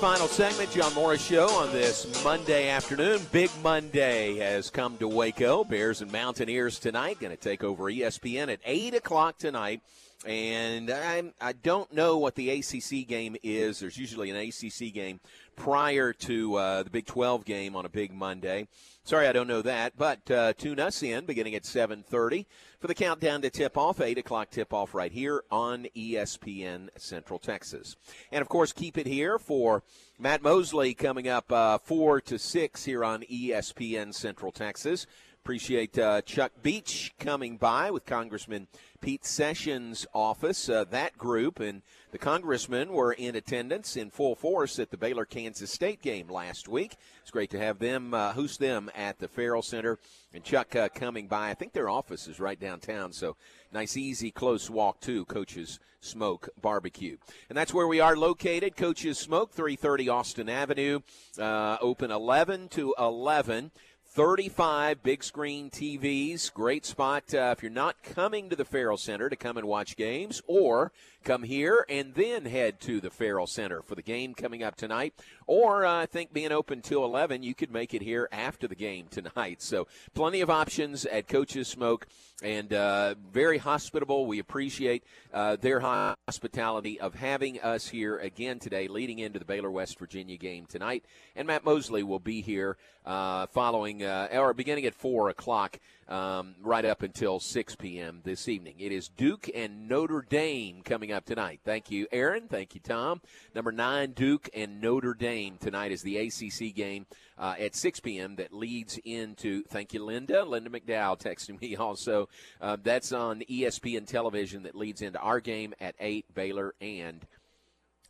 Final segment, John Morris Show on this Monday afternoon. Big Monday has come to Waco. Bears and Mountaineers tonight. Going to take over ESPN at 8 o'clock tonight. And I'm, I don't know what the ACC game is. There's usually an ACC game prior to uh, the Big 12 game on a big Monday. Sorry, I don't know that, but uh, tune us in beginning at 7:30 for the countdown to tip off. 8 o'clock tip off right here on ESPN Central Texas, and of course keep it here for Matt Mosley coming up uh, four to six here on ESPN Central Texas. Appreciate uh, Chuck Beach coming by with Congressman Pete Sessions' office, uh, that group, and the congressmen were in attendance in full force at the Baylor Kansas State game last week. It's great to have them, uh, host them at the Ferrell Center, and Chuck uh, coming by. I think their office is right downtown, so nice, easy, close walk to Coach's Smoke Barbecue. And that's where we are located. Coach's Smoke, 330 Austin Avenue, uh, open 11 to 11. 35 big screen TVs. Great spot uh, if you're not coming to the Ferrell Center to come and watch games, or come here and then head to the Ferrell Center for the game coming up tonight. Or uh, I think being open till 11, you could make it here after the game tonight. So plenty of options at Coach's Smoke and uh, very hospitable. We appreciate uh, their hospitality of having us here again today, leading into the Baylor West Virginia game tonight. And Matt Mosley will be here uh, following uh, or beginning at four o'clock, um, right up until six p.m. this evening. It is Duke and Notre Dame coming up tonight. Thank you, Aaron. Thank you, Tom. Number nine, Duke and Notre Dame tonight is the ACC game uh, at 6 p.m. that leads into. Thank you, Linda. Linda McDowell texting me (laughs) also. Uh, that's on ESPN television that leads into our game at 8, Baylor and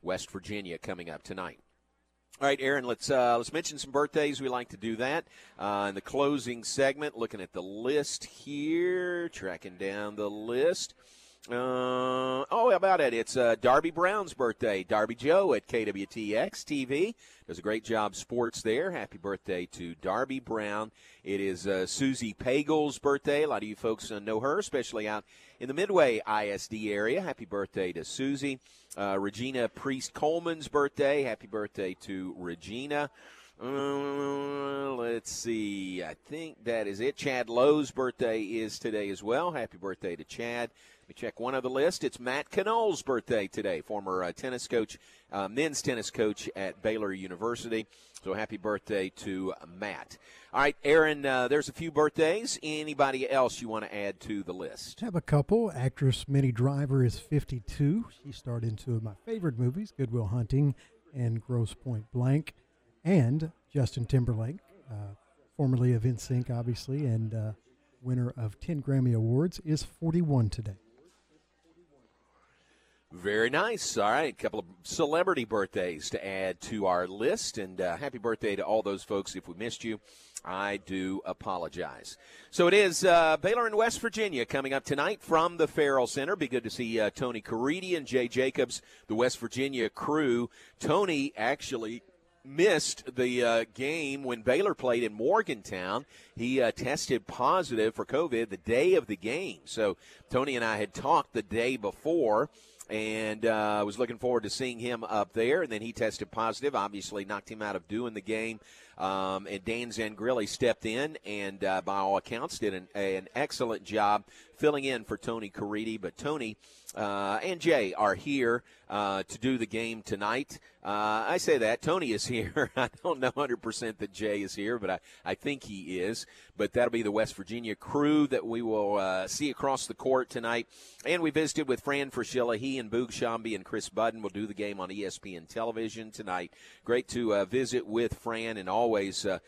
West Virginia coming up tonight. All right, Aaron. Let's uh, let's mention some birthdays. We like to do that uh, in the closing segment. Looking at the list here, tracking down the list. Uh, oh, how about it? It's uh, Darby Brown's birthday. Darby Joe at KWTX TV does a great job sports there. Happy birthday to Darby Brown. It is uh, Susie Pagel's birthday. A lot of you folks uh, know her, especially out in the Midway ISD area. Happy birthday to Susie. Uh, Regina Priest Coleman's birthday. Happy birthday to Regina. Uh, let's see. I think that is it. Chad Lowe's birthday is today as well. Happy birthday to Chad. Me check one of the list. It's Matt Knoll's birthday today, former uh, tennis coach, uh, men's tennis coach at Baylor University. So happy birthday to Matt. All right, Aaron, uh, there's a few birthdays. Anybody else you want to add to the list? Have a couple. Actress Minnie Driver is 52. She starred in two of my favorite movies, Good Will Hunting and Grosse Pointe Blank. And Justin Timberlake, uh, formerly of NSYNC, obviously, and uh, winner of 10 Grammy Awards, is 41 today. Very nice. All right, a couple of celebrity birthdays to add to our list, and uh, happy birthday to all those folks. If we missed you, I do apologize. So it is uh, Baylor and West Virginia coming up tonight from the Ferrell Center. Be good to see uh, Tony Caridi and Jay Jacobs, the West Virginia crew. Tony actually missed the uh, game when Baylor played in Morgantown. He uh, tested positive for COVID the day of the game. So Tony and I had talked the day before and uh, was looking forward to seeing him up there. And then he tested positive, obviously knocked him out of doing the game. Um, and Dan Zangrilli stepped in and, uh, by all accounts, did an, an excellent job filling in for Tony Caridi. But Tony uh, and Jay are here uh, to do the game tonight. Uh, I say that. Tony is here. (laughs) I don't know 100% that Jay is here, but I, I think he is. But that'll be the West Virginia crew that we will uh, see across the court tonight. And we visited with Fran Fraschilla. He and Boog Sciambi and Chris Budden will do the game on ESPN television tonight. Great to uh, visit with Fran, and always uh,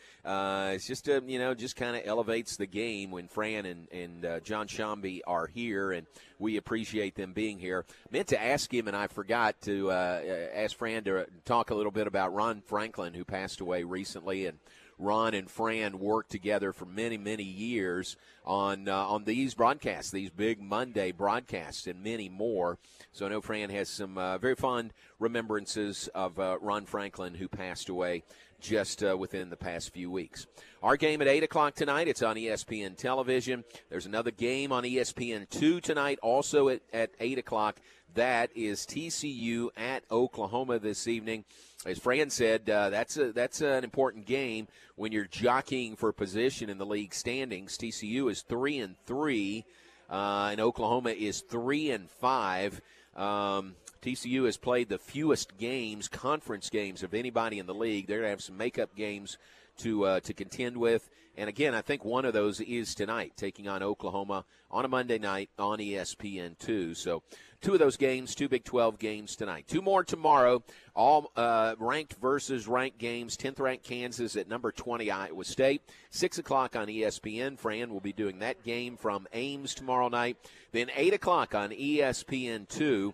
it's just, uh, you know, just kind of elevates the game when Fran and, and Jon Sciambi are here, and we appreciate them being here. Meant to ask him, and I forgot to uh, ask Fran to talk a little bit about Ron Franklin, who passed away recently, and Ron and Fran worked together for many, many years on uh, on these broadcasts, these big Monday broadcasts, and many more. So I know Fran has some uh, very fond remembrances of uh, Ron Franklin, who passed away just uh, within the past few weeks. Our game at 8 o'clock tonight, it's on ESPN television. There's another game on E ESPN2 tonight, also at, at 8 o'clock. That is TCU at Oklahoma this evening. As Fran said, uh, that's a, that's an important game when you're jockeying for position in the league standings. TCU is three and three, uh, and Oklahoma is three and five. Um, TCU has played the fewest games, conference games, of anybody in the league. They're going to have some makeup games to uh, to contend with. And again, I think one of those is tonight, taking on Oklahoma on a Monday night on E ESPN2. So, two of those games, two Big 12 games tonight. Two more tomorrow, all uh, ranked versus ranked games. 10th ranked Kansas at number 20 Iowa State. 6 o'clock on ESPN. Fran will be doing that game from Ames tomorrow night. Then 8 o'clock on E ESPN2.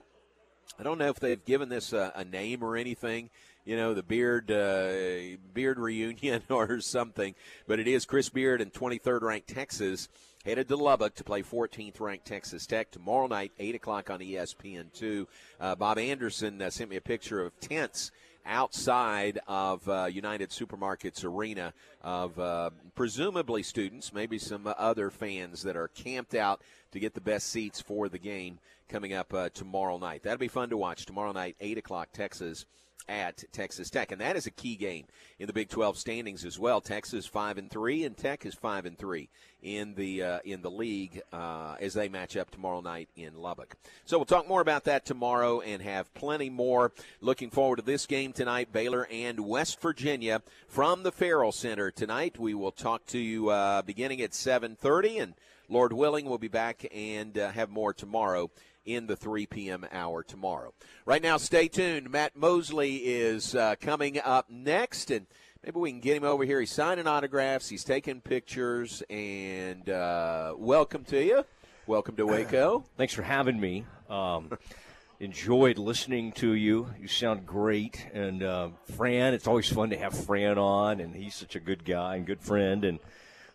I don't know if they've given this a, a name or anything, you know, the Beard uh, Beard reunion (laughs) or something, but it is Chris Beard and 23rd ranked Texas headed to Lubbock to play 14th ranked Texas Tech tomorrow night, 8 o'clock on E ESPN2. Uh, Bob Anderson uh, sent me a picture of tents outside of uh, United Supermarkets Arena of uh, presumably students, maybe some other fans that are camped out to get the best seats for the game coming up uh, tomorrow night. That'll be fun to watch tomorrow night, 8 o'clock, Texas at Texas Tech, and that is a key game in the Big 12 standings as well. Texas five and three, and Tech is five and three in the uh, in the league uh, as they match up tomorrow night in Lubbock. So we'll talk more about that tomorrow and have plenty more. Looking forward to this game tonight, Baylor and West Virginia from the Ferrell Center tonight. We will talk to you uh, beginning at 7:30, and Lord willing, we'll be back and uh, have more tomorrow in the 3 p.m. hour tomorrow. Right now, stay tuned. Matt Mosley is uh, coming up next, and maybe we can get him over here. He's signing autographs, he's taking pictures, and uh, welcome to you. Welcome to Waco. (clears throat) Thanks for having me. Um, (laughs) enjoyed listening to you. You sound great. And uh, Fran, it's always fun to have Fran on, and he's such a good guy and good friend. And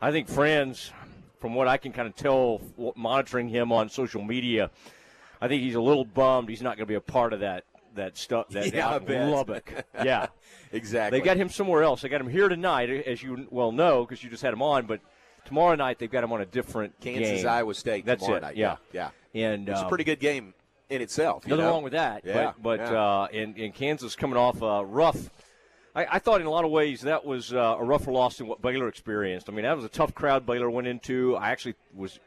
I think Fran's, from what I can kind of tell, monitoring him on social media, I think he's a little bummed he's not going to be a part of that that stuff that Yeah, I in. Lubbock. Yeah, (laughs) exactly. They got him somewhere else. They got him here tonight, as you well know, because you just had him on. But tomorrow night they've got him on a different Kansas game. Iowa State That's tomorrow it. night. Yeah, yeah. And It's a um, pretty good game in itself. Nothing know? wrong with that. Yeah, But, but yeah. uh, in, in Kansas coming off a rough. I, I thought in a lot of ways that was uh, a rougher loss than what Baylor experienced. I mean, that was a tough crowd Baylor went into. I actually was.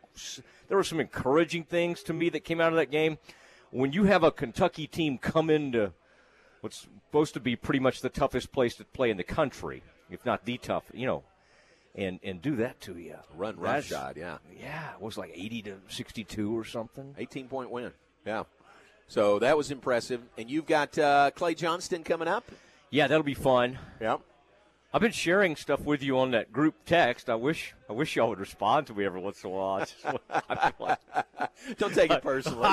There were some encouraging things to me that came out of that game. When you have a Kentucky team come into what's supposed to be pretty much the toughest place to play in the country, if not the tough, you know, and and do that to you, Run roughshod, yeah. yeah, it was like eighty to sixty-two or something. 18 point win. Yeah. So that was impressive. And you've got uh, Clay Johnston coming up. Yeah, that'll be fun. Yeah. I've been sharing stuff with you on that group text. I wish I wish y'all would respond to me every once in a while. (laughs) Like- (laughs) Don't take it (laughs) personally.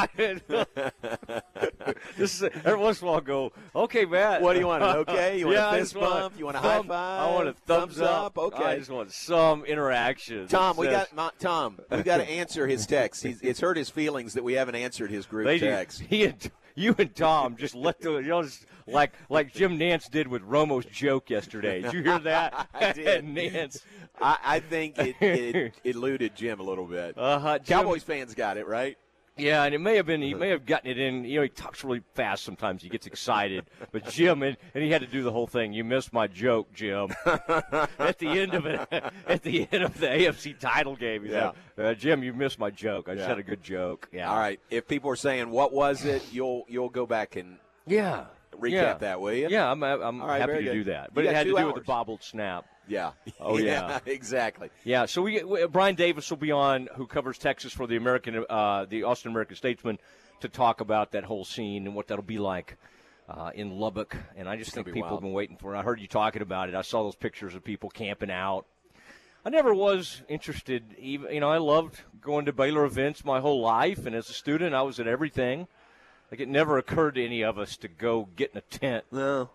this is every once in a while. I go, okay, Matt. What do you want, an okay? You want a yeah, I fist just want bump? You want a high thumb- I want a thumbs, Thumbs up? Okay. I just want some interaction. Tom, we Says- got Tom. We got to answer his text. He's, it's hurt his feelings that we haven't answered his group text. He and you and Tom just let the you know just like like Jim Nantz did with Romo's joke yesterday. Did you hear that? (laughs) I did. (laughs) Nantz. I, I think it, it eluded Jim a little bit. Uh-huh, Jim- Cowboys fans got it right. Yeah, and it may have been he may have gotten it in. You know, he talks really fast sometimes. He gets excited. But Jim and, and he had to do the whole thing. You missed my joke, Jim. (laughs) at the end of it, at the end of the AFC title game, yeah. said, uh, "Jim, you missed my joke. I just had a good joke." Yeah. All right. If people are saying what was it, you'll you'll go back and Yeah. recap Yeah. that, will you? Yeah, I'm, I'm All happy to good. do that. You But it had to do with the bobbled snap. Yeah. (laughs) Oh yeah. (laughs) exactly. Yeah, so we, we Brian Davis will be on, who covers Texas for the American, uh, the Austin American Statesman, to talk about that whole scene and what that'll be like uh, in Lubbock. And I just It's think people wild. have been waiting for it. I heard you talking about it. I saw those pictures of people camping out. I never was interested. Even you know, I loved going to Baylor events my whole life, and as a student, I was at everything. Like it never occurred to any of us to go get in a tent. No,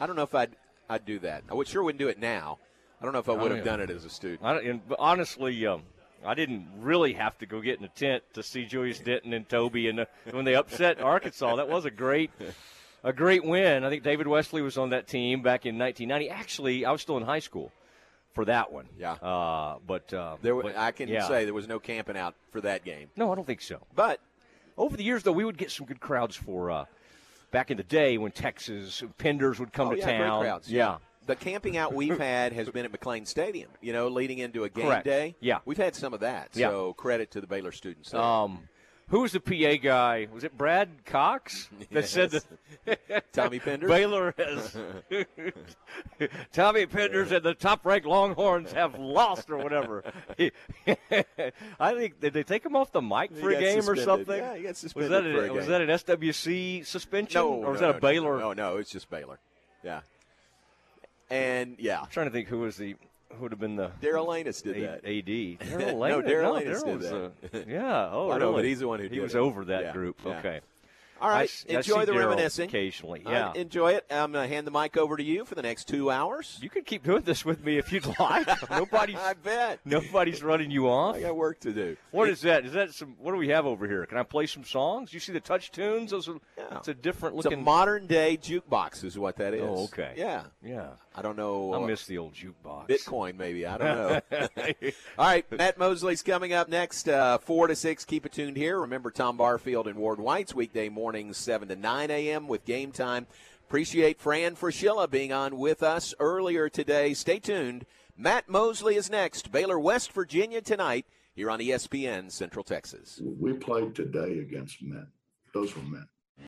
I don't know if I'd I'd do that. I would sure wouldn't do it now. I don't know if I would have done it as a student. I don't, and honestly, um, I didn't really have to go get in a tent to see Julius Denton and Toby, and uh, when they upset Arkansas, that was a great, a great win. I think David Wesley was on that team back in 1990. Actually, I was still in high school for that one. Yeah. Uh, but uh, There, but, I can yeah. say there was no camping out for that game. No, I don't think so. But over the years, though, we would get some good crowds for uh, back in the day when Texas Penders would come oh, to yeah, town. Great crowds. Yeah. The camping out we've (laughs) had has been at McLane Stadium. You know, leading into a game Correct. day. Yeah. we've had some of that. Yeah. So credit to the Baylor students. there. Um, who was the PA guy? Was it Brad Cox that (laughs) said that (laughs) Tommy Penders? Baylor has Tommy Penders and the top-ranked Longhorns have lost or whatever. I think did they take him off the mic He for a got game or something? Yeah, he got was suspended that for a was that an SWC suspension no, or was no, that a Baylor? No, no, it's just Baylor. Yeah. And yeah, I'm trying to think who was the who would have been the Daryl Lanus did A- that. AD. (laughs) Daryl no. Daryl No, did was, that. uh, (laughs) yeah. Oh, I know, but he's the one who He was it. over that Yeah, group. yeah. Okay. All right. I I enjoy see the Daryl reminiscing occasionally. Yeah. right, enjoy it. I'm going to hand the mic over to you for the next two hours. You can keep doing this with me if you'd (laughs) like. nobody's. I bet. Nobody's running you off. I got work to do. What is that? Is that some? What do we have over here? Can I play some songs? You see the touch tunes? Those are. Yeah. It's a different looking. It's a modern day jukebox, is what that is. Oh, okay. Yeah. Yeah. I don't know. I uh, miss the old jukebox. Bitcoin, maybe. I don't know. (laughs) (laughs) All right, Matt Mosley's coming up next, uh, 4 to 6. Keep it tuned here. Remember Tom Barfield and Ward White's weekday mornings, 7 to 9 a.m. with game time. Appreciate Fran Fraschilla being on with us earlier today. Stay tuned. Matt Mosley is next. Baylor, West Virginia tonight here on ESPN Central Texas. We played today against men. Those were men.